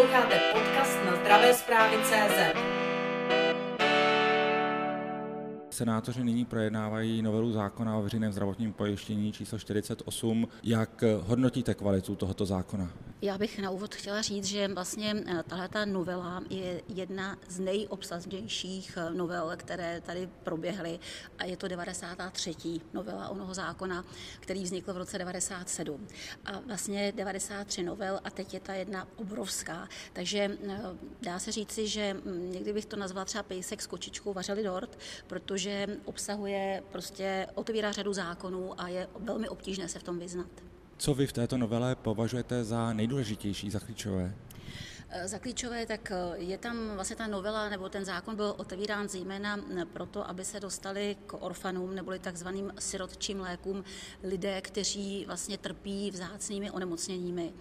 Posloucháte podcast na zdravé zprávy CZ. Senátoři nyní projednávají novelu zákona o veřejném zdravotním pojištění číslo 48. Jak hodnotíte kvalitu tohoto zákona? Já bych na úvod chtěla říct, že vlastně eh, tahle ta novela je jedna z nejobsažnějších eh, novel, které tady proběhly a je to 93. novela onoho zákona, který vznikl v roce 97. A vlastně 93 novel a teď je ta jedna obrovská. Takže eh, dá se říci, že hm, někdy bych to nazvala třeba pejsek s kočičkou vařeli dort, protože obsahuje prostě, otvírá řadu zákonů a je velmi obtížné se v tom vyznat. Co vy v této novele považujete za nejdůležitější, za klíčové? Eh, za klíčové, tak eh, je tam vlastně ta novela nebo ten zákon byl otevírán zejména eh, proto, aby se dostali k orfanům neboli takzvaným sirotčím lékům lidé, kteří vlastně trpí vzácnými onemocněními,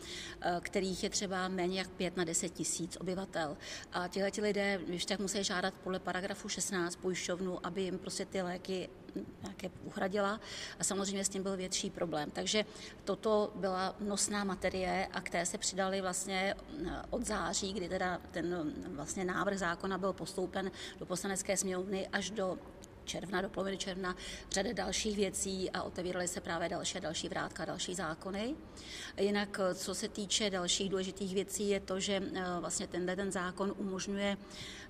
kterých je třeba méně jak 5 na 10 tisíc obyvatel. A tihle lidé, když tak musí žádat podle paragrafu 16 pojišťovnu, aby jim prostě ty léky nějaké uhradila a samozřejmě s tím byl větší problém. Takže toto byla nosná materie a k té se přidali vlastně eh, od září, kdy teda ten vlastně návrh zákona byl postoupen do poslanecké sněmovny až do června, do poloviny června, řada dalších věcí a otevíraly se právě další a další vrátka, další zákony. Jinak, co se týče dalších důležitých věcí, je to, že eh, vlastně tenhle ten zákon umožňuje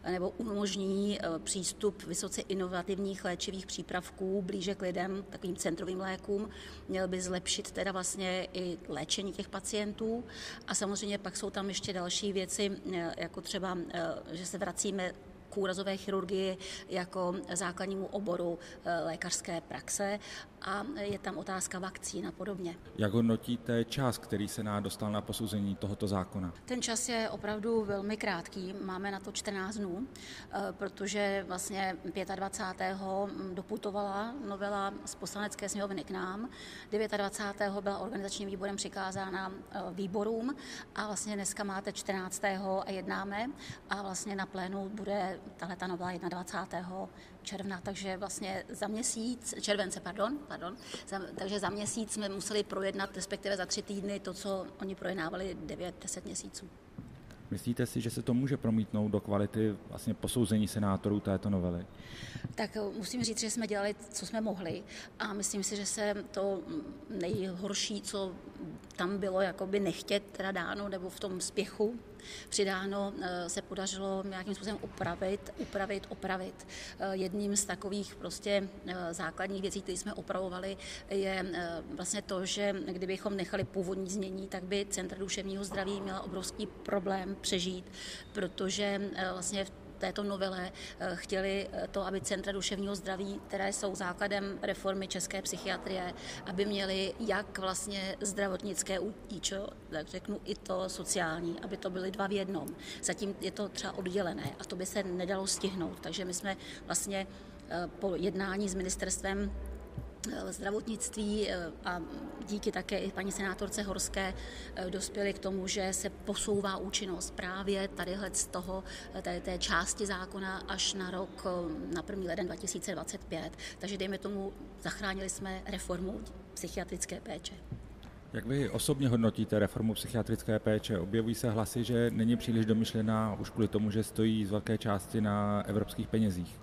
nebo umožní eh, přístup vysoce inovativních léčivých přípravků blíže k lidem, takovým centrovým lékům. Měl by zlepšit teda vlastně i léčení těch pacientů a samozřejmě pak jsou tam ještě další věci, eh, jako třeba, že se vracíme k úrazové chirurgii jako základnímu oboru eh, lékařské praxe a je tam otázka vakcín a podobně. Jak hodnotíte čas, který se nám dostal na posouzení tohoto zákona? Ten čas je opravdu velmi krátký. Máme na to 14 dnů, eh, protože vlastně 25. doputovala novela z poslanecké sněmovny k nám. 29. byla organizačním výborem přikázána eh, výborům a vlastně dneska máte 14. a jednáme a vlastně na plénu bude tahle ta novela 21. června, takže vlastně za měsíc, července, pardon, pardon, za, takže za měsíc jsme museli projednat, respektive za tři týdny, to, co oni projednávali 9-10 měsíců. Myslíte si, že se to může promítnout do kvality vlastně posouzení senátorů této novely? Tak eh, musím říct, že jsme dělali, co jsme mohli a myslím si, že se to nejhorší, co tam bylo jakoby nechtět teda dáno, nebo v tom spěchu přidáno, eh, se podařilo nějakým způsobem upravit, upravit, opravit. Eh, jedním z takových prostě základních věcí, které jsme opravovali, je vlastně to, že kdybychom nechali původní znění, tak by Centra duševního zdraví měla obrovský problém přežít, protože vlastně v této novele eh, chtěli eh, to, aby centra duševního zdraví, které jsou základem reformy české psychiatrie, aby měly jak vlastně zdravotnické útíčo, tak řeknu i to sociální, aby to byly dva v jednom. Zatím je to třeba oddělené a to by se nedalo stihnout. Takže my jsme vlastně eh, po jednání s ministerstvem zdravotnictví eh, a díky také i paní senátorce Horské eh, dospěli k tomu, že se posouvá účinnost právě tadyhle z toho, tady té části zákona až na rok, na 1. leden 2025. Takže dejme tomu, zachránili jsme reformu psychiatrické péče. Jak vy osobně hodnotíte reformu psychiatrické péče? Objevují se hlasy, že není příliš domyšlená už kvůli tomu, že stojí z velké části na evropských penězích.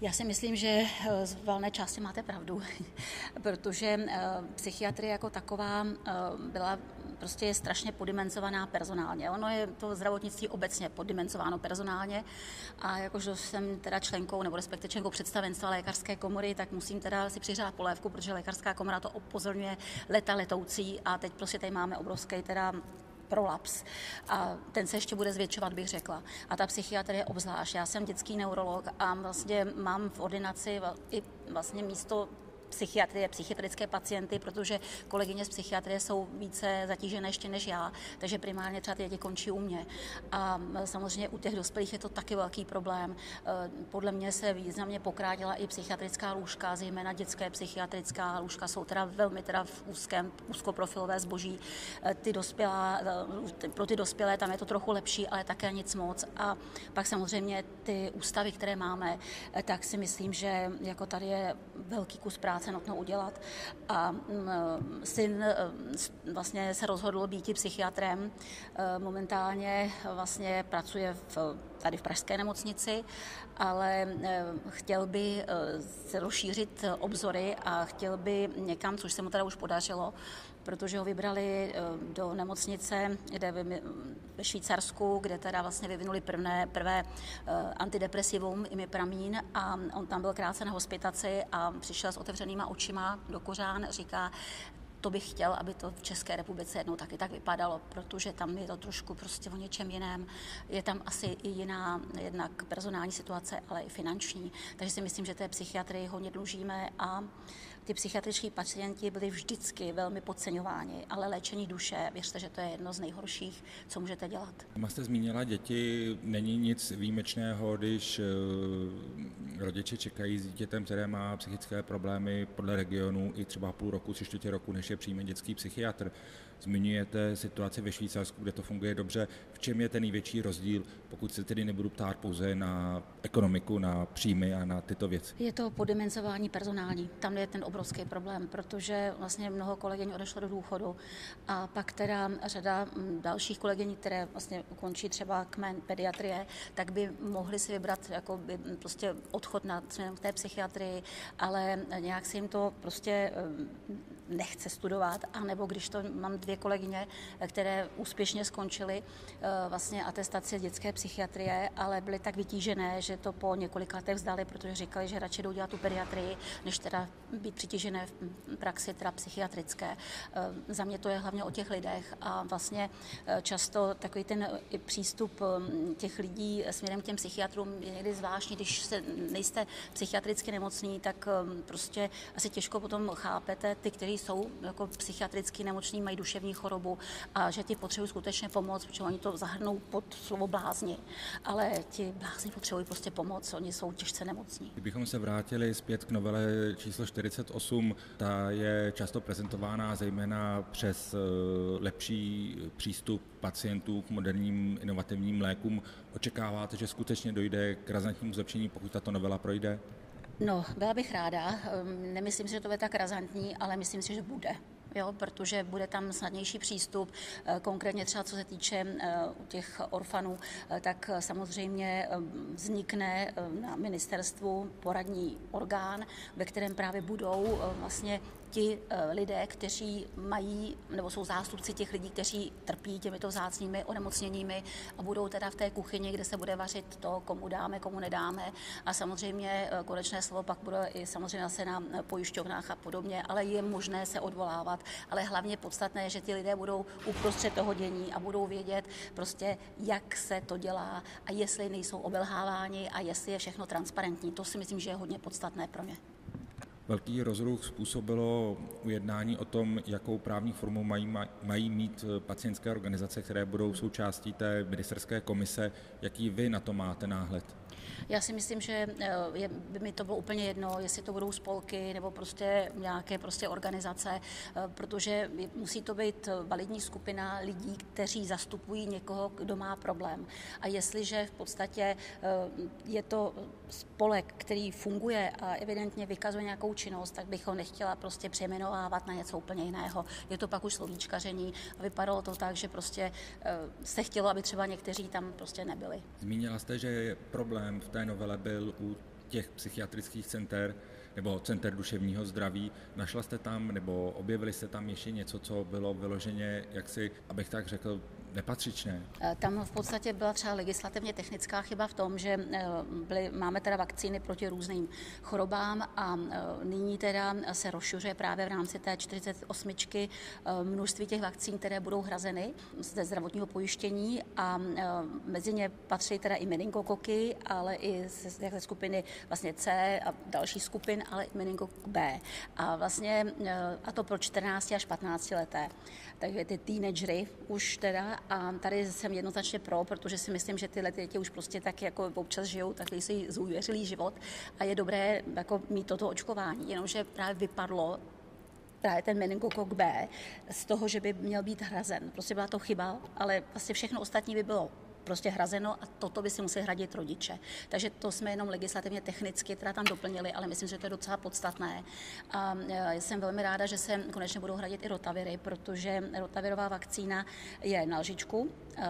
Já si myslím, že eh, z valné části máte pravdu, protože eh, psychiatrie jako taková eh, byla prostě je strašně podimenzovaná personálně. Ono je to zdravotnictví obecně poddimenzováno personálně a jakože jsem teda členkou nebo respektive členkou představenstva lékařské komory, tak musím teda si přiřát polévku, protože lékařská komora to upozorňuje leta letoucí a teď prostě tady máme obrovský teda prolaps. A ten se ještě bude zvětšovat, bych řekla. A ta psychiatrie obzvlášť. Já jsem dětský neurolog a vlastně mám v ordinaci i vlastně místo psychiatrie, psychiatrické pacienty, protože kolegyně z psychiatrie jsou více zatížené ještě než já, takže primárně třeba ty děti končí u mě. A samozřejmě u těch dospělých je to taky velký problém. E, podle mě se významně pokrátila i psychiatrická lůžka, zejména dětské psychiatrická lůžka jsou teda velmi teda v úzkém, úzkoprofilové zboží. E, ty dospělá, e, pro ty dospělé tam je to trochu lepší, ale také nic moc. A pak samozřejmě ty ústavy, které máme, tak si myslím, že jako tady je velký kus práce práce nutno udělat. A syn vlastně se rozhodl být psychiatrem. Momentálně vlastně pracuje v tady v Pražské nemocnici, ale chtěl by se rozšířit obzory a chtěl by někam, což se mu teda už podařilo, protože ho vybrali do nemocnice, kde ve Švýcarsku, kde teda vlastně vyvinuli prvné, prvé antidepresivum imipramín a on tam byl krátce na hospitaci a přišel s otevřenýma očima do kořán, říká, to bych chtěl, aby to v České republice jednou taky tak vypadalo, protože tam je to trošku prostě o něčem jiném. Je tam asi i jiná jednak personální situace, ale i finanční. Takže si myslím, že té psychiatrii hodně dlužíme a ty psychiatriční pacienti byli vždycky velmi podceňováni, ale léčení duše, věřte, že to je jedno z nejhorších, co můžete dělat. Má jste zmínila děti, není nic výjimečného, když eh, rodiče čekají s dítětem, které má psychické problémy podle regionu i třeba půl roku, tři čtvrtě roku, než je přijme dětský psychiatr. Zmiňujete situaci ve Švýcarsku, kde to funguje dobře. V čem je ten největší rozdíl, pokud se tedy nebudu ptát pouze na ekonomiku, na příjmy a na tyto věci? Je to podimenzování personální. Tam je ten obrovský problém, protože vlastně mnoho kolegyň odešlo do důchodu a pak teda řada mm, dalších kolegyň, které vlastně ukončí třeba kmen pediatrie, tak by mohli si vybrat jako by mm, prostě odchod na k té psychiatrii, ale nějak si jim to prostě mm, nechce studovat, anebo když to mám dvě kolegyně, které úspěšně skončily eh, vlastně atestaci dětské psychiatrie, ale byly tak vytížené, že to po několika letech vzdali, protože říkali, že radši jdou dělat tu pediatrii, než teda být přitížené v praxi teda psychiatrické. Eh, za mě to je hlavně o těch lidech a vlastně eh, často takový ten přístup těch lidí směrem k těm psychiatrům je někdy zvláštní, když se nejste psychiatricky nemocný, tak prostě asi těžko potom chápete ty, kteří jsou jako psychiatricky nemocní, mají duševní chorobu a že ti potřebují skutečně pomoc, protože oni to zahrnou pod slovo blázni, ale ti blázni potřebují prostě pomoc, oni jsou těžce nemocní. Kdybychom se vrátili zpět k novele číslo 48, ta je často prezentována zejména přes eh, lepší přístup pacientů k moderním inovativním lékům. Očekáváte, že skutečně dojde k razantnímu zlepšení, pokud tato novela projde? No, byla bych ráda. Ehm, nemyslím si, že to je tak razantní, ale myslím si, že bude jo, protože bude tam snadnější přístup, eh, konkrétně třeba co se týče eh, u těch orfanů, eh, tak samozřejmě vznikne na ministerstvu poradní orgán, ve kterém právě budou vlastně ti eh, lidé, kteří mají, nebo jsou zástupci těch lidí, kteří trpí těmito vzácnými onemocněními a budou teda v té kuchyni, kde se bude vařit to, komu dáme, komu nedáme. A samozřejmě eh, konečné slovo pak bude i samozřejmě zase na pojišťovnách a podobně, ale je možné se odvolávat. Ale hlavně podstatné je, že ti lidé budou uprostřed toho dění a budou vědět prostě, jak se to dělá a jestli nejsou obelháváni a jestli je všechno transparentní. To si myslím, že je hodně podstatné pro mě. Velký rozruch způsobilo ujednání o tom, jakou právní formu mají, mají mít eh, pacientské organizace, které budou součástí té ministerské komise. Jaký vy na to máte náhled? Já si myslím, že eh, je, by mi to bylo úplně jedno, jestli to budou spolky nebo prostě nějaké prostě organizace, eh, protože musí to být validní skupina lidí, kteří zastupují někoho, kdo má problém. A jestliže v podstatě je to spolek, který funguje a evidentně vykazuje nějakou činnost, tak bych ho nechtěla prostě přejmenovávat na něco úplně jiného. Je to pak už slovíčkaření a vypadalo to tak, že prostě eh, se chtělo, aby třeba někteří tam prostě nebyli. Zmínila jste, že problém v té novele byl u těch psychiatrických center nebo center duševního zdraví. Našla jste tam nebo objevili jste tam ještě něco, co bylo vyloženě, jak si, abych tak řekl, nepatřičné? Eh, tam v podstatě byla třeba legislativně technická chyba v tom, že eh, byly, máme teda vakcíny proti různým chorobám a eh, nyní teda se rozšiřuje právě v rámci té 48 množství těch vakcín, které budou hrazeny ze zdravotního pojištění a mezi ně patří teda i meningokoky, ale i ze skupiny vlastně C a další skupin, ale i meningokok B. A vlastně a to pro 14 až 15 leté takže ty teenagery už teda a tady jsem jednoznačně pro, protože si myslím, že tyhle děti už prostě tak jako občas žijou takový si zůvěřilý život a je dobré jako mít toto očkování, jenomže právě vypadlo právě ten meningokok B z toho, že by měl být hrazen. Prostě byla to chyba, ale vlastně všechno ostatní by bylo prostě hrazeno a toto by si museli hradit rodiče. Takže to jsme jenom legislativně technicky teda tam doplnili, ale myslím, že to je docela podstatné. A e, jsem velmi ráda, že se konečně budou hradit i rotaviry, protože rotavirová vakcína je na lžičku, e,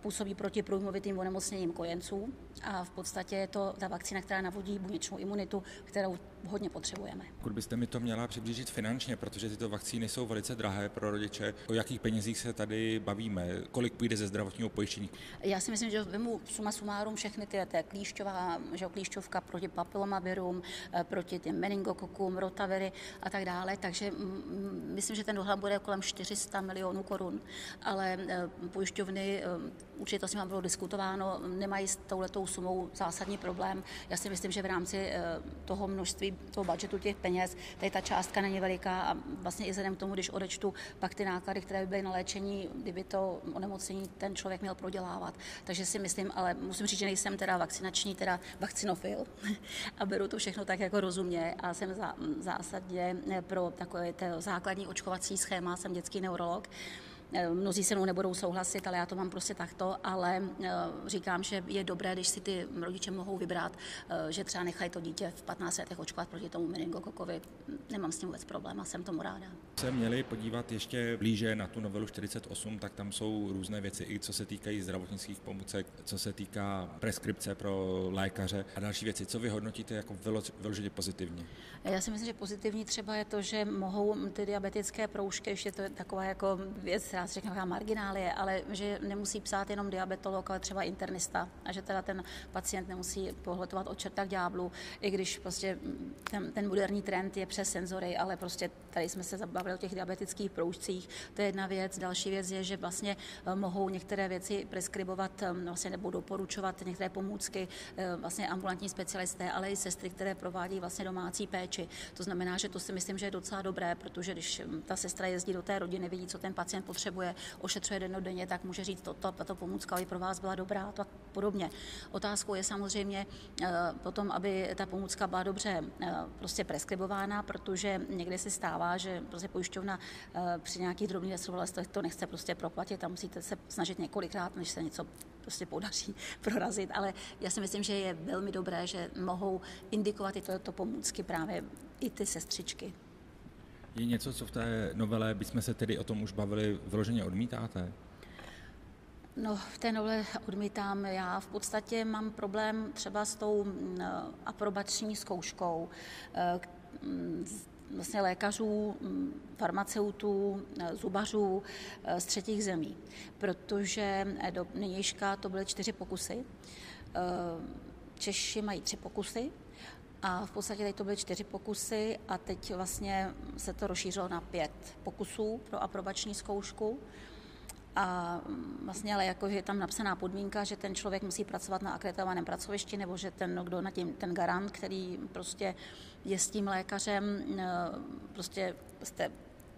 působí proti průjmovitým onemocněním kojenců a v podstatě je to ta vakcína, která navodí buněčnou imunitu, kterou hodně potřebujeme. Pokud byste mi to měla přiblížit finančně, protože tyto vakcíny jsou velice drahé pro rodiče, o jakých penězích se tady bavíme, kolik půjde ze zdravotního pojištění? Já si myslím, že vemu suma sumárum všechny ty, ty klíšťová, že klíšťovka proti papilomavirům, eh, proti těm meningokokům, rotaviry a tak dále, takže myslím, že ten dohled bude kolem 400 milionů korun, ale eh, pojišťovny, eh, určitě to s nimi bylo diskutováno, nemají s touhletou sumou zásadní problém. Já si myslím, že v rámci toho množství toho budžetu těch peněz, tady ta částka není veliká a vlastně i vzhledem k tomu, když odečtu pak ty náklady, které by byly na léčení, kdyby to onemocnění ten člověk měl prodělávat. Takže si myslím, ale musím říct, že nejsem teda vakcinační, teda vakcinofil a beru to všechno tak jako rozumně a jsem zásadně pro takové základní očkovací schéma, jsem dětský neurolog Eh, mnozí se mnou nebudou souhlasit, ale já to mám prostě takto, ale eh, říkám, že je dobré, když si ty rodiče mohou vybrat, eh, že třeba nechají to dítě v 15 letech očkovat proti tomu meningokokovi. Nemám s tím vůbec problém a jsem tomu ráda. Se měli podívat ještě blíže na tu novelu 48, tak tam jsou různé věci, i co se týkají zdravotnických pomůcek, co se týká preskripce pro lékaře a další věci. Co vy hodnotíte jako vyloženě pozitivně? Já si myslím, že pozitivní třeba je to, že mohou ty diabetické proužky, ještě to je taková jako věc, já si řeknu, jaká marginálie, ale že nemusí psát jenom diabetolog, ale třeba internista a že teda ten pacient nemusí pohletovat od čerta k ďáblu, i když prostě ten, ten moderní trend je přes senzory, ale prostě tady jsme se zabavili o těch diabetických proužcích, to je jedna věc. Další věc je, že vlastně eh, mohou některé věci preskribovat eh, vlastně nebo doporučovat některé pomůcky eh, vlastně ambulantní specialisté, ale i sestry, které provádí vlastně domácí péči. To znamená, že to si myslím, že je docela dobré, protože když ta sestra jezdí do té rodiny, vidí, co ten pacient potřebuje, potřebuje, ošetřuje denně, tak může říct, toto, tato pomůcka by pro vás byla dobrá a podobně. Otázkou je samozřejmě eh, potom, aby ta pomůcka byla dobře eh, prostě preskribována, protože někdy se stává, že prostě pojišťovna eh, při nějakých drobných nesrovnalostech to nechce prostě proplatit a musíte se snažit několikrát, než se něco prostě podaří prorazit, ale já si myslím, že je velmi dobré, že mohou indikovat i to pomůcky právě i ty sestřičky. Je něco, co v té novele, bychom se tedy o tom už bavili, vyloženě odmítáte? No, v té novele odmítám. Já v podstatě mám problém třeba s tou mm, aprobační zkouškou eh, mm, vlastně lékařů, mm, farmaceutů, eh, zubařů eh, z třetích zemí, protože do nynějška to byly čtyři pokusy. Češi mají tři pokusy, a v podstatě teď to byly čtyři pokusy a teď vlastně se to rozšířilo na pět pokusů pro aprobační zkoušku. A vlastně ale jako, je tam napsaná podmínka, že ten člověk musí pracovat na akreditovaném pracovišti, nebo že ten, kdo na tím, ten garant, který prostě je s tím lékařem, prostě jste,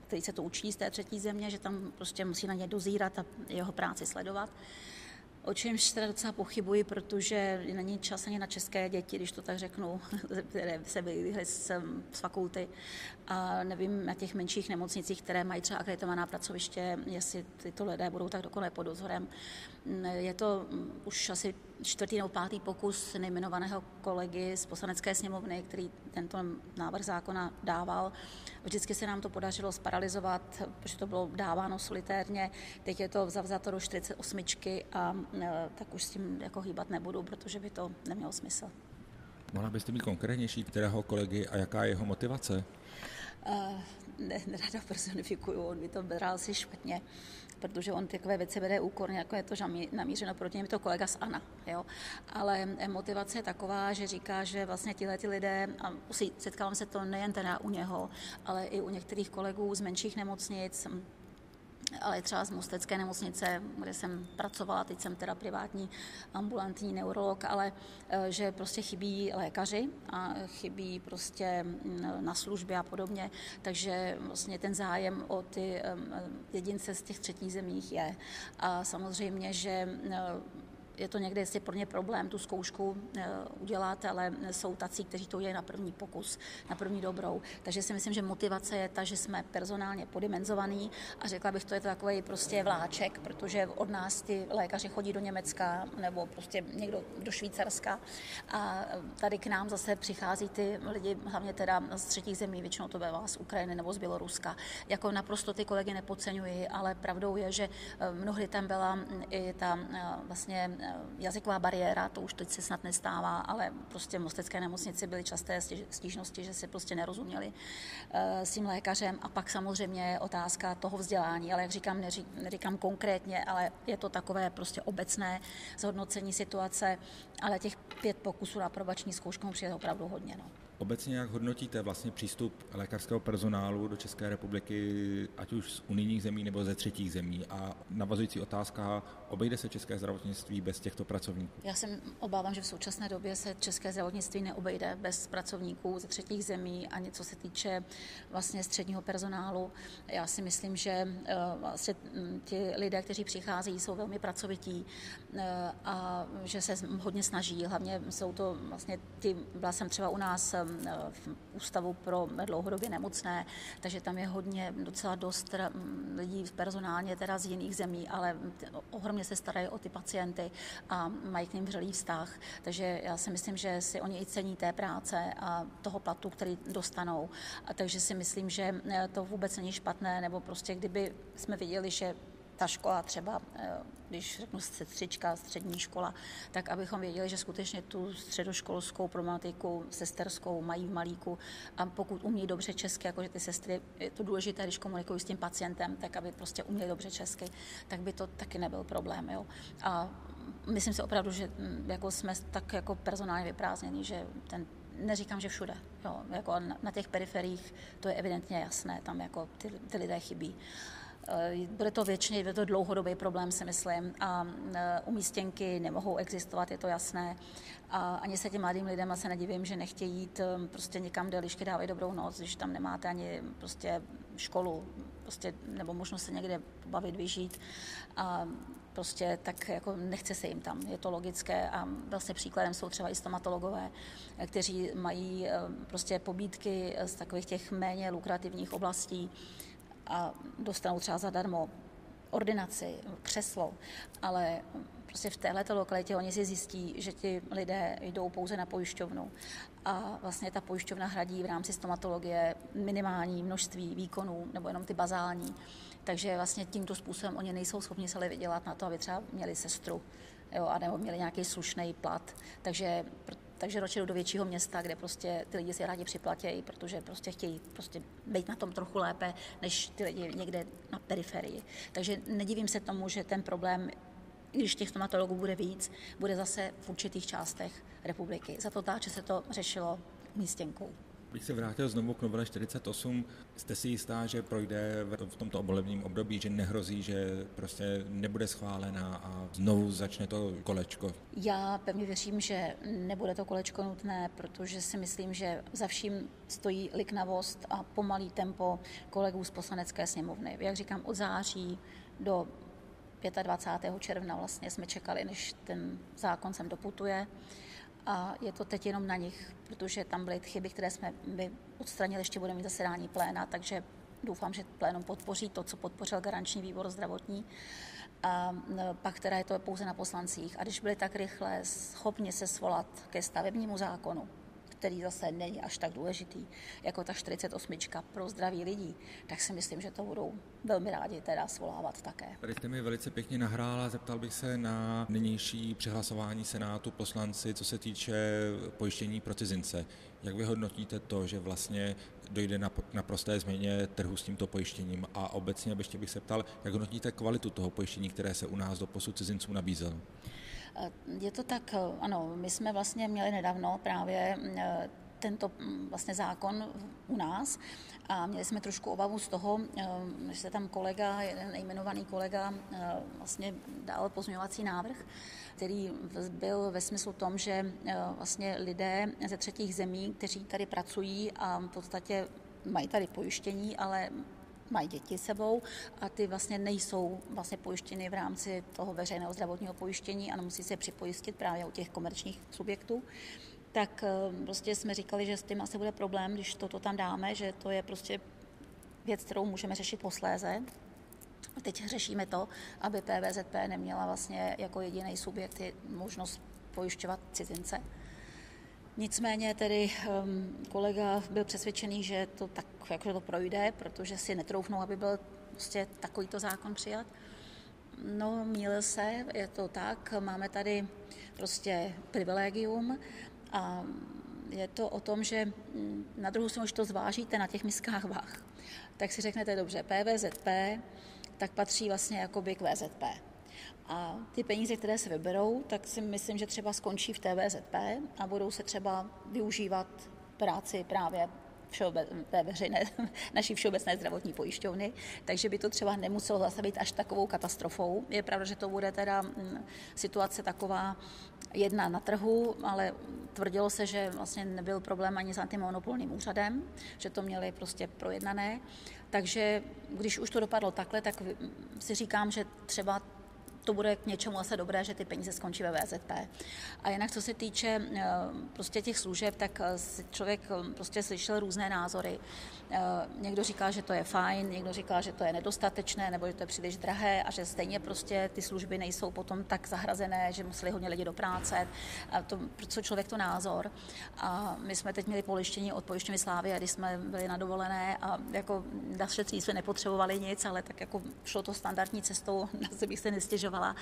který se to učí z té třetí země, že tam prostě musí na ně dozírat a jeho práci sledovat o čemž teda docela pochybuji, protože není čas ani na české děti, když to tak řeknu, které se vyhly z, z fakulty. A nevím na těch menších nemocnicích, které mají třeba akreditovaná pracoviště, jestli tyto lidé budou tak dokonale pod dozorem. Je to už asi čtvrtý nebo pátý pokus nejmenovaného kolegy z poslanecké sněmovny, který tento návrh zákona dával. Vždycky se nám to podařilo sparalizovat, protože to bylo dáváno solitérně. Teď je to vzavzato do 48 a e, tak už s tím jako hýbat nebudu, protože by to nemělo smysl. Mohla byste být konkrétnější, kterého kolegy a jaká je jeho motivace? Uh, ne, nerada personifikuju, on by to bral asi špatně protože on takové věci vede úkorně, jako je to namířeno proti něm, to kolega z ANA. Jo? Ale motivace je taková, že říká, že vlastně tihle ty lidé, a setkávám se to nejen teda u něho, ale i u některých kolegů z menších nemocnic, ale třeba z Mostecké nemocnice, kde jsem pracovala, teď jsem teda privátní ambulantní neurolog, ale eh, že prostě chybí lékaři a chybí prostě mm, na službě a podobně, takže vlastně ten zájem o ty jedince z těch třetích zemích je. A samozřejmě, že je to někde jestli pro ně problém tu zkoušku udělat, ale jsou tací, kteří to udělají na první pokus, na první dobrou. Takže si myslím, že motivace je ta, že jsme personálně podimenzovaný a řekla bych, to je to takový prostě vláček, protože od nás ty lékaři chodí do Německa nebo prostě někdo do Švýcarska a tady k nám zase přichází ty lidi, hlavně teda z třetích zemí, většinou to bývá z Ukrajiny nebo z Běloruska. Jako naprosto ty kolegy nepodceňuji, ale pravdou je, že eh, mnohdy tam byla i ta eh, vlastně eh, jazyková bariéra, to už teď se snad nestává, ale prostě v Mostecké nemocnici byly časté stížnosti, že si prostě nerozuměli s tím lékařem a pak samozřejmě otázka toho vzdělání, ale jak říkám, neříkám konkrétně, ale je to takové prostě obecné zhodnocení situace, ale těch pět pokusů na probační zkoušku přijde opravdu hodně. No. Obecně jak hodnotíte vlastně přístup lékařského personálu do České republiky, ať už z unijních zemí nebo ze třetích zemí? A navazující otázka, obejde se české zdravotnictví bez těchto pracovníků? Já jsem obávám, že v současné době se české zdravotnictví neobejde bez pracovníků ze třetích zemí, ani co se týče vlastně středního personálu. Já si myslím, že eh, vlastně hm, ti lidé, kteří přicházejí, jsou velmi pracovití eh, a že se hodně snaží. Hlavně jsou to vlastně ti, byla jsem třeba u nás v ústavu pro dlouhodobě nemocné, takže tam je hodně, docela dost lidí personálně teda z jiných zemí, ale ohromně se starají o ty pacienty a mají k ním vřelý vztah. Takže já si myslím, že si oni i cení té práce a toho platu, který dostanou. A takže si myslím, že e, to vůbec není špatné, nebo prostě kdyby jsme viděli, že ta škola třeba, eh, když řeknu sestřička, střední škola, tak abychom věděli, že skutečně tu středoškolskou problematiku sesterskou mají v malíku a pokud umí dobře česky, jakože ty sestry, je to důležité, když komunikují s tím pacientem, tak aby prostě uměli dobře česky, tak by to taky nebyl problém. Jo. A myslím si opravdu, že hm, jako jsme tak jako personálně vyprázdnění, že ten neříkám, že všude. Jo, jako na, na těch periferiích to je evidentně jasné, tam jako ty, ty lidé chybí. Eh, bude to věčně, bude to dlouhodobý problém, si myslím. A eh, umístěnky nemohou existovat, je to jasné. A ani se těm mladým lidem se nedivím, že nechtějí jít eh, prostě někam, kde lišky dávají dobrou noc, když tam nemáte ani prostě školu, prostě, nebo možnost se někde bavit, vyžít. A prostě tak jako nechce se jim tam, je to logické a vlastně příkladem jsou třeba i stomatologové, kteří mají prostě pobídky z takových těch méně lukrativních oblastí, a dostanou třeba zadarmo ordinaci, křeslo, ale prostě v této lokalitě oni si zjistí, že ti lidé jdou pouze na pojišťovnu a vlastně ta pojišťovna hradí v rámci stomatologie minimální množství výkonů nebo jenom ty bazální. Takže vlastně tímto způsobem oni nejsou schopni se vydělat na to, aby třeba měli sestru jo, a nebo měli nějaký slušný plat. Takže takže radši do většího města, kde prostě ty lidi si rádi připlatí, protože prostě chtějí prostě být na tom trochu lépe, než ty lidi někde na periferii. Takže nedivím se tomu, že ten problém když těch stomatologů bude víc, bude zase v určitých částech republiky. Za to že se to řešilo místěnkou. Bych se vrátil znovu k novele 48. Jste si jistá, že projde v tomto obolevním období, že nehrozí, že prostě nebude schválena a znovu začne to kolečko? Já pevně věřím, že nebude to kolečko nutné, protože si myslím, že za vším stojí liknavost a pomalý tempo kolegů z poslanecké sněmovny. Jak říkám, od září do 25. června vlastně jsme čekali, než ten zákon sem doputuje a je to teď jenom na nich, protože tam byly chyby, které jsme by odstranili, ještě budeme mít zasedání pléna, takže doufám, že plénum podpoří to, co podpořil garanční výbor zdravotní. A pak teda je to pouze na poslancích. A když byli tak rychle schopni se svolat ke stavebnímu zákonu, který zase není až tak důležitý jako ta 48 pro zdraví lidí, tak si myslím, že to budou velmi rádi teda svolávat také. Tady jste mi velice pěkně nahrála, zeptal bych se na nynější přihlasování Senátu poslanci, co se týče pojištění pro cizince. Jak vy hodnotíte to, že vlastně dojde na, na prosté změně trhu s tímto pojištěním a obecně ještě bych se ptal, jak hodnotíte kvalitu toho pojištění, které se u nás do posud cizinců nabízelo? Eh, je to tak, eh, ano, my jsme vlastně měli nedávno právě eh, tento mm, vlastně zákon u nás a měli jsme trošku obavu z toho, že se tam kolega, jeden nejmenovaný kolega vlastně dal pozměňovací návrh, který byl ve smyslu tom, že vlastně lidé ze třetích zemí, kteří tady pracují a v podstatě mají tady pojištění, ale mají děti sebou a ty vlastně nejsou vlastně pojištěny v rámci toho veřejného zdravotního pojištění a musí se připojistit právě u těch komerčních subjektů tak eh, prostě jsme říkali, že s tím asi bude problém, když toto tam dáme, že to je prostě věc, kterou můžeme řešit posléze. A teď řešíme to, aby PVZP neměla vlastně jako jediný subjekt možnost pojišťovat cizince. Nicméně tedy um, kolega byl přesvědčený, že to tak, jako to projde, protože si netroufnou, aby byl prostě takovýto zákon přijat. No, mýlil se, je to tak, máme tady prostě privilegium a je to o tom, že mm, na druhou stranu, když to zvážíte na těch miskách váh, tak si řeknete dobře, PVZP, tak patří vlastně jakoby k VZP. A ty peníze, které se vyberou, tak si myslím, že třeba skončí v TVZP a budou se třeba využívat práci právě všeobe, té veřejné, naší všeobecné zdravotní pojišťovny, takže by to třeba nemuselo zase být až takovou katastrofou. Je pravda, že to bude teda mm, situace taková jedna na trhu, ale tvrdilo se, že vlastně nebyl problém ani s antimonopolním úřadem, že to měli prostě projednané. Takže když už to dopadlo takhle, tak si říkám, že třeba to bude k něčemu asi dobré, že ty peníze skončí ve VZP. A jinak, co se týče eh, prostě těch služeb, tak eh, člověk eh, prostě slyšel různé názory. Někdo říká, že to je fajn, někdo říká, že to je nedostatečné, nebo že to je příliš drahé a že stejně prostě ty služby nejsou potom tak zahrazené, že museli hodně lidi do práce. A to, co člověk to názor. A my jsme teď měli polištění od pojišťovny Slávy, když jsme byli na dovolené a jako na jsme nepotřebovali nic, ale tak jako šlo to standardní cestou, na bych se nestěžovala pracovala.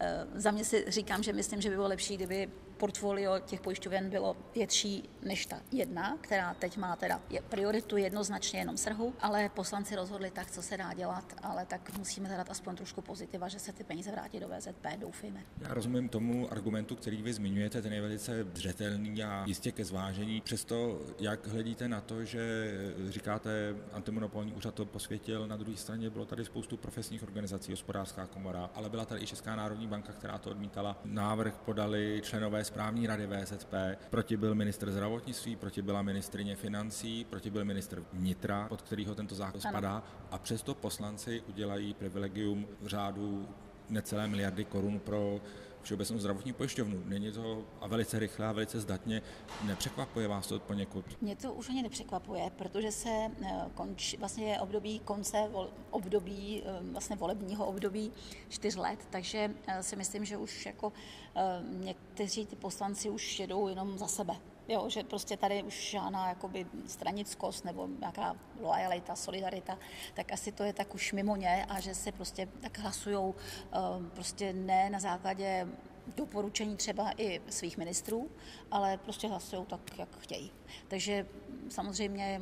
Eh, za mě si říkám, že myslím, že by bylo lepší, kdyby portfolio těch pojišťoven bylo větší než ta jedna, která teď má teda prioritu jednoznačně jenom srhu, ale poslanci rozhodli tak, co se dá dělat, ale tak musíme zadat aspoň trošku pozitiva, že se ty peníze vrátí do VZP, doufejme. Já rozumím tomu argumentu, který vy zmiňujete, ten je velice dřetelný a jistě ke zvážení. Přesto, jak hledíte na to, že říkáte, antimonopolní úřad to posvětil, na druhé straně bylo tady spoustu profesních organizací, hospodářská komora, ale byla tady i Česká národní banka, která to odmítala. Návrh podali členové správní rady VZP. Proti byl minister zdravotnictví, proti byla ministrině financí, proti byl minister vnitra, pod kterého tento zákon spadá. A přesto poslanci udělají privilegium v řádu necelé miliardy korun pro Všeobecnou zdravotní pojišťovnu. Není to a velice rychle a velice zdatně. Nepřekvapuje vás to poněkud? Mě to už ani nepřekvapuje, protože se eh, končí, vlastně je období konce období, eh, vlastně volebního období čtyř let, takže eh, si myslím, že už jako někteří ty poslanci už jedou jenom za sebe. Jo, že prostě tady už žádná jakoby stranickost nebo nějaká lojalita, solidarita, tak asi to je tak už mimo ně a že se prostě tak hlasují prostě ne na základě doporučení třeba i svých ministrů, ale prostě hlasují tak, jak chtějí. Takže samozřejmě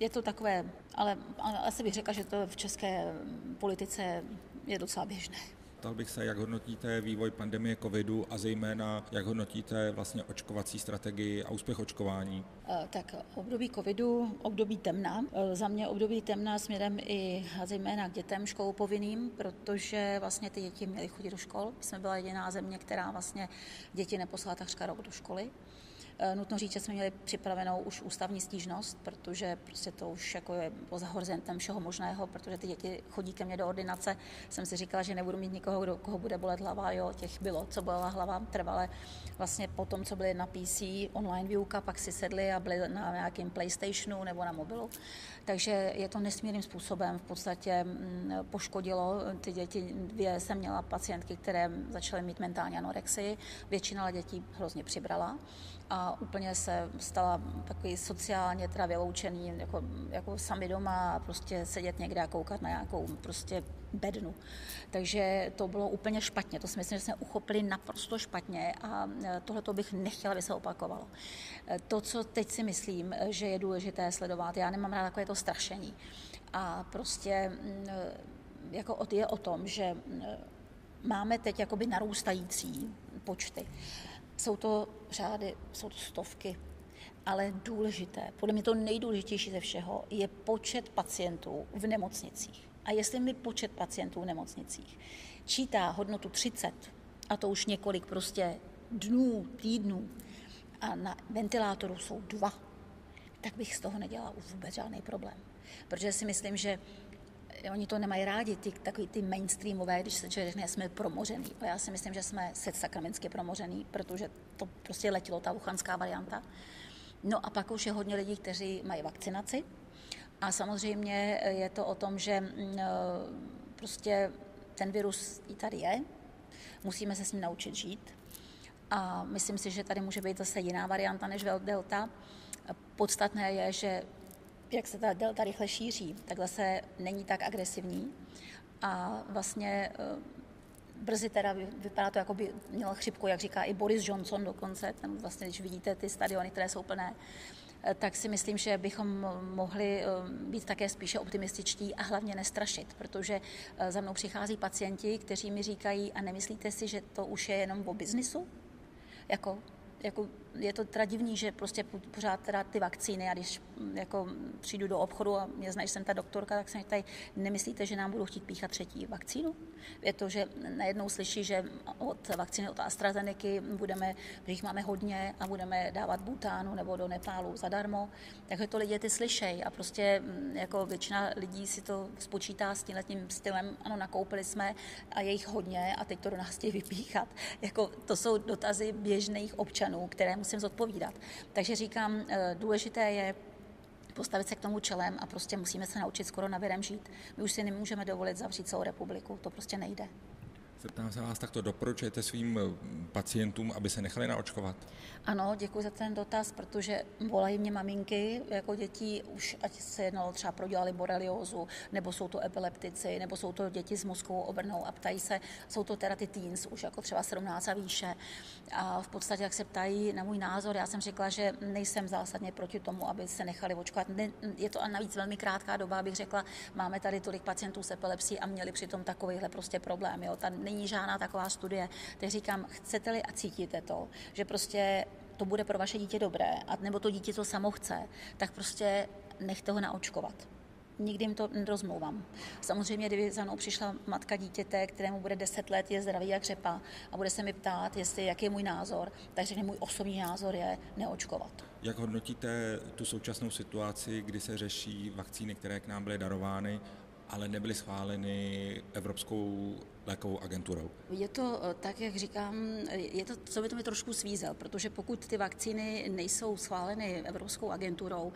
je to takové, ale asi bych řekla, že to v české politice je docela běžné. Ptal bych se, jak hodnotíte vývoj pandemie covidu a zejména jak hodnotíte vlastně očkovací strategii a úspěch očkování? Eh, tak období covidu, období temna. Eh, za mě období temna směrem i zejména k dětem školou povinným, protože vlastně ty děti měly chodit do škol. My jsme byla jediná země, která vlastně děti neposlala takřka rok do školy. Eh, nutno říct, že jsme měli připravenou už ústavní stížnost, protože prostě to už jako je horizontem všeho možného, protože ty děti chodí ke mně do ordinace. Jsem si říkala, že nebudu mít nikoho, kdo, koho bude bolet hlava. Jo, těch bylo, co bolela hlava, trvale vlastně po tom, co byli na PC, online výuka, pak si sedli a byli na nějakém PlayStationu nebo na mobilu. Takže je to nesmírným způsobem v podstatě mm, poškodilo. Ty děti, dvě jsem měla pacientky, které začaly mít mentální anorexii. Většina dětí hrozně přibrala a úplně se stala takový sociálně teda vyloučený, jako, jako sami doma a prostě sedět někde a koukat na nějakou prostě bednu. Takže to bylo úplně špatně, to si myslím, že jsme uchopili naprosto špatně a e, tohle to bych nechtěla, aby se opakovalo. E, to, co teď si myslím, že je důležité sledovat, já nemám ráda takové to strašení. A prostě e, jako je o tom, že máme teď jakoby narůstající počty. Jsou to řády, jsou to stovky, ale důležité, podle mě to nejdůležitější ze všeho, je počet pacientů v nemocnicích. A jestli mi počet pacientů v nemocnicích čítá hodnotu 30, a to už několik prostě dnů, týdnů, a na ventilátoru jsou dva, tak bych z toho nedělala už vůbec žádný problém. Protože si myslím, že oni to nemají rádi, ty, takový ty mainstreamové, když se člověk řekne, jsme promořený. A já si myslím, že jsme sakramentsky promořený, protože to prostě letělo, ta wuhanská varianta. No a pak už je hodně lidí, kteří mají vakcinaci. A samozřejmě je to o tom, že mm, e, prostě ten virus i tady je, musíme se s ním naučit žít. A myslím si, že tady může být zase jiná varianta než delta. Podstatné je, že jak se ta delta rychle šíří, tak zase není tak agresivní a vlastně eh, brzy teda vypadá to, jako by měl chřipku, jak říká i Boris Johnson dokonce, ten vlastně, když vidíte ty stadiony, které jsou plné, eh, tak si myslím, že bychom mohli eh, být také spíše optimističtí a hlavně nestrašit, protože za mnou přichází pacienti, kteří mi říkají, a nemyslíte si, že to už je jenom o biznisu? Jako jako je to teda divný, že prostě pořád teda ty vakcíny a když mm, jako přijdu do obchodu a mě znají, jsem ta doktorka, tak se mi tady nemyslíte, že nám budou chtít píchat třetí vakcínu? Je to, že najednou slyší, že od vakcíny od AstraZeneca budeme, že jich máme hodně a budeme dávat Butánu nebo do Nepálu zadarmo, takže to lidi ty slyšej a prostě mm, jako většina lidí si to spočítá s tímhletím stylem, ano, nakoupili jsme a je jich hodně a teď to do nás chtějí vypíchat. Jako, to jsou dotazy běžných občanů, které musím zodpovídat. Takže říkám, eh, důležité je postavit se k tomu čelem a prostě musíme se naučit skoro na věrem žít. My už si nemůžeme dovolit zavřít celou republiku, to prostě nejde. Zeptám se vás takto, doporučujete svým eh, pacientům, aby se nechali naočkovat? Ano, děkuji za ten dotaz, protože volají mě maminky jako dětí, už ať se jednalo třeba prodělali boreliózu, nebo jsou to epileptici, nebo jsou to děti s mozkovou obrnou a ptají se, jsou to teda ty teens, už jako třeba 17 a výše. A v podstatě, jak se ptají na můj názor, já jsem řekla, že nejsem zásadně proti tomu, aby se nechali očkovat. Je to a navíc velmi krátká doba, abych řekla, máme tady tolik pacientů s epilepsií a měli přitom takovýhle prostě problém. Jo. Ta není žádná taková studie. Tak říkám, chcete-li a cítíte to, že prostě to bude pro vaše dítě dobré, a nebo to dítě to samo chce, tak prostě nechte ho naočkovat. Nikdy jim to nerozmlouvám. Samozřejmě, kdyby za mnou přišla matka dítěte, kterému bude 10 let, je zdravý jak řepa a bude se mi ptát, jestli, jaký je můj názor, tak řekne, můj osobní názor je neočkovat. Jak hodnotíte tu současnou situaci, kdy se řeší vakcíny, které k nám byly darovány ale nebyly schváleny Evropskou lékovou agenturou. Je to eh, tak, jak říkám, je to, co by to mi trošku svízel, protože pokud ty vakcíny nejsou schváleny Evropskou agenturou,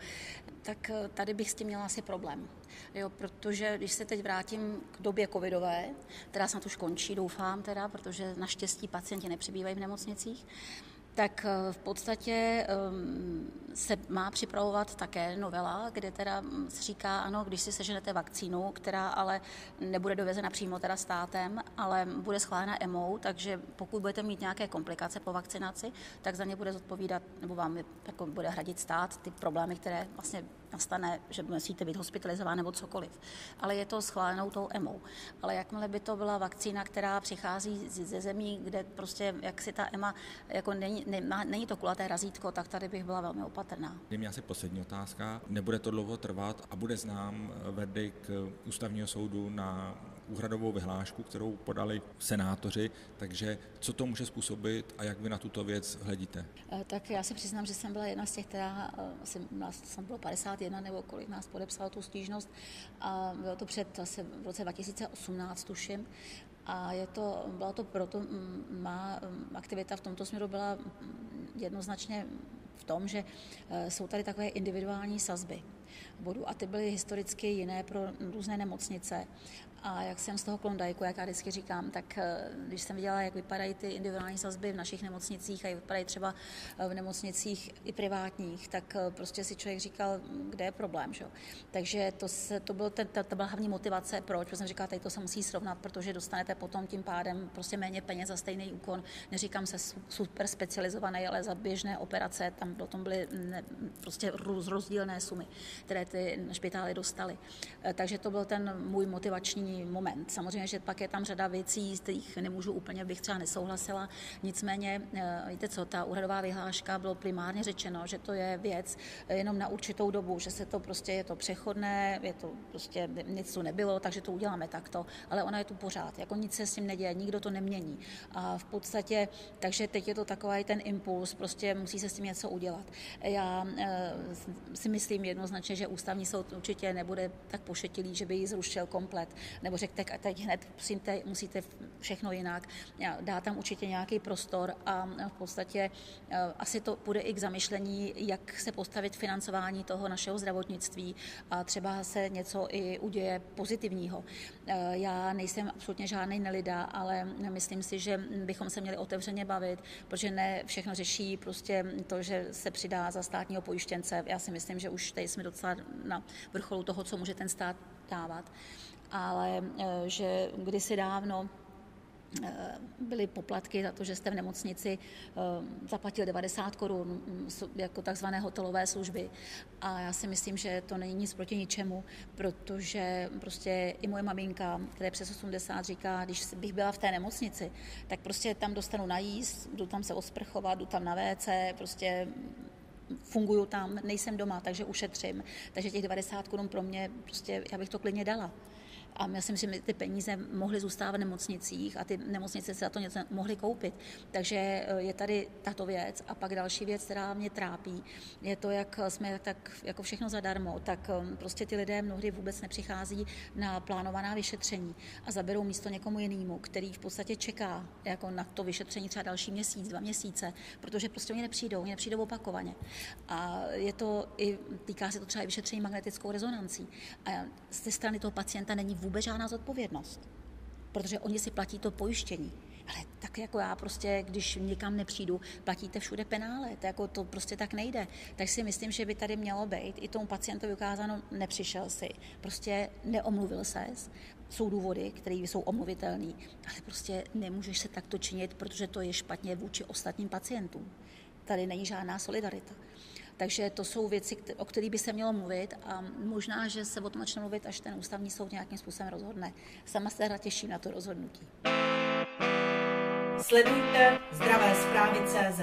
tak eh, tady bych s tím měla asi problém. Jo, protože když se teď vrátím k době covidové, která snad už končí, doufám teda, protože naštěstí pacienti nepřibývají v nemocnicích, tak eh, v podstatě ehm, se má připravovat také novela, kde teda mm, se říká, ano, když si seženete vakcínu, která ale nebude dovezena přímo teda státem, ale bude schválena EMO, takže pokud budete mít nějaké komplikace po vakcinaci, tak za ně bude zodpovídat, nebo vám jako bude hradit stát ty problémy, které vlastně nastane, že musíte být hospitalizován nebo cokoliv. Ale je to schválenou tou EMO. Ale jakmile by to byla vakcína, která přichází ze zemí, kde prostě, jak si ta EMA, jako není, ne, není to kulaté razítko, tak tady bych byla velmi opatrná. Jdeme asi poslední otázka. Nebude to dlouho trvat a bude znám verdikt ústavního soudu na úhradovou vyhlášku, kterou podali senátoři, takže co to může způsobit a jak vy na tuto věc hledíte? Eh, tak já se přiznám, že jsem byla jedna z těch, která, eh, asi nás jsem bylo 51 nebo kolik nás podepsalo tu stížnost. A bylo to před asi v roce 2018, tuším, a je to, byla to proto, má aktivita v tomto směru byla jednoznačně v tom, že eh, jsou tady takové individuální sazby bodu a ty byly historicky jiné pro různé nemocnice a jak jsem z toho klondajku, jak já vždycky říkám, tak eh, když jsem viděla, jak vypadají ty individuální sazby v našich nemocnicích a jak vypadají třeba eh, v nemocnicích i privátních, tak eh, prostě si člověk říkal, kde je problém. Že? Takže to, se, to, byl ten, ta, to byla hlavní motivace, proč. Protože jsem říkala, tady to se musí srovnat, protože dostanete potom tím pádem prostě méně peněz za stejný úkon. Neříkám se super specializovaný, ale za běžné operace tam potom byly ne, prostě rozdílné sumy, které ty špitály dostaly. Takže to byl ten můj motivační moment. Samozřejmě, že pak je tam řada věcí, z kterých nemůžu úplně, bych třeba nesouhlasila. Nicméně, eh, víte co, ta úhradová vyhláška bylo primárně řečeno, že to je věc eh, jenom na určitou dobu, že se to prostě je to přechodné, je to prostě nic tu nebylo, takže to uděláme takto, ale ona je tu pořád, jako nic se s tím neděje, nikdo to nemění. A v podstatě, takže teď je to takový ten impuls, prostě musí se s tím něco udělat. Já eh, si myslím jednoznačně, že ústavní soud určitě nebude tak pošetilý, že by ji zrušil komplet, nebo řekl, tak teď hned musíte, musíte všechno jinak. Dá tam určitě nějaký prostor a v podstatě eh, asi to bude i k zamyšlení, jak se postavit financování toho našeho zdravotnictví a třeba se něco i uděje pozitivního. Eh, já nejsem absolutně žádný nelida, ale myslím si, že bychom se měli otevřeně bavit, protože ne všechno řeší prostě to, že se přidá za státního pojištěnce. Já si myslím, že už tady jsme docela na vrcholu toho, co může ten stát dávat. Ale eh, že kdysi dávno Eh, byly poplatky za to, že jste v nemocnici eh, zaplatil 90 korun mm, jako takzvané hotelové služby. A já si myslím, že to není nic proti ničemu, protože prostě i moje maminka, která je přes 80, říká, když bych byla v té nemocnici, tak prostě tam dostanu najíst, jdu tam se osprchovat, jdu tam na WC, prostě funguju tam, nejsem doma, takže ušetřím. Takže těch 90 korun pro mě, prostě já bych to klidně dala. A myslím, že ty peníze mohly zůstávat v nemocnicích a ty nemocnice se za to něco mohly koupit. Takže eh, je tady tato věc. A pak další věc, která mě trápí, je to, jak jsme tak jako všechno zadarmo, tak eh, prostě ty lidé mnohdy vůbec nepřichází na plánovaná vyšetření a zaberou místo někomu jinému, který v podstatě čeká jako na to vyšetření třeba další měsíc, dva měsíce, protože prostě oni nepřijdou, oni nepřijdou opakovaně. A je to i, týká se to třeba i vyšetření magnetickou rezonancí. A ze strany toho pacienta není vůbec žádná zodpovědnost, protože oni si platí to pojištění. Ale tak jako já prostě, když nikam nepřijdu, platíte všude penále, to, jako to prostě tak nejde. Tak si myslím, že by tady mělo být i tomu pacientovi ukázáno, nepřišel si, prostě neomluvil se, jsou důvody, které jsou omluvitelné, ale prostě nemůžeš se takto činit, protože to je špatně vůči ostatním pacientům. Tady není žádná solidarita. Takže to jsou věci, o kterých by se mělo mluvit a možná, že se o tom začne mluvit, až ten ústavní soud nějakým způsobem rozhodne. Sama se teda těším na to rozhodnutí. Sledujte zdravé zprávy CZ.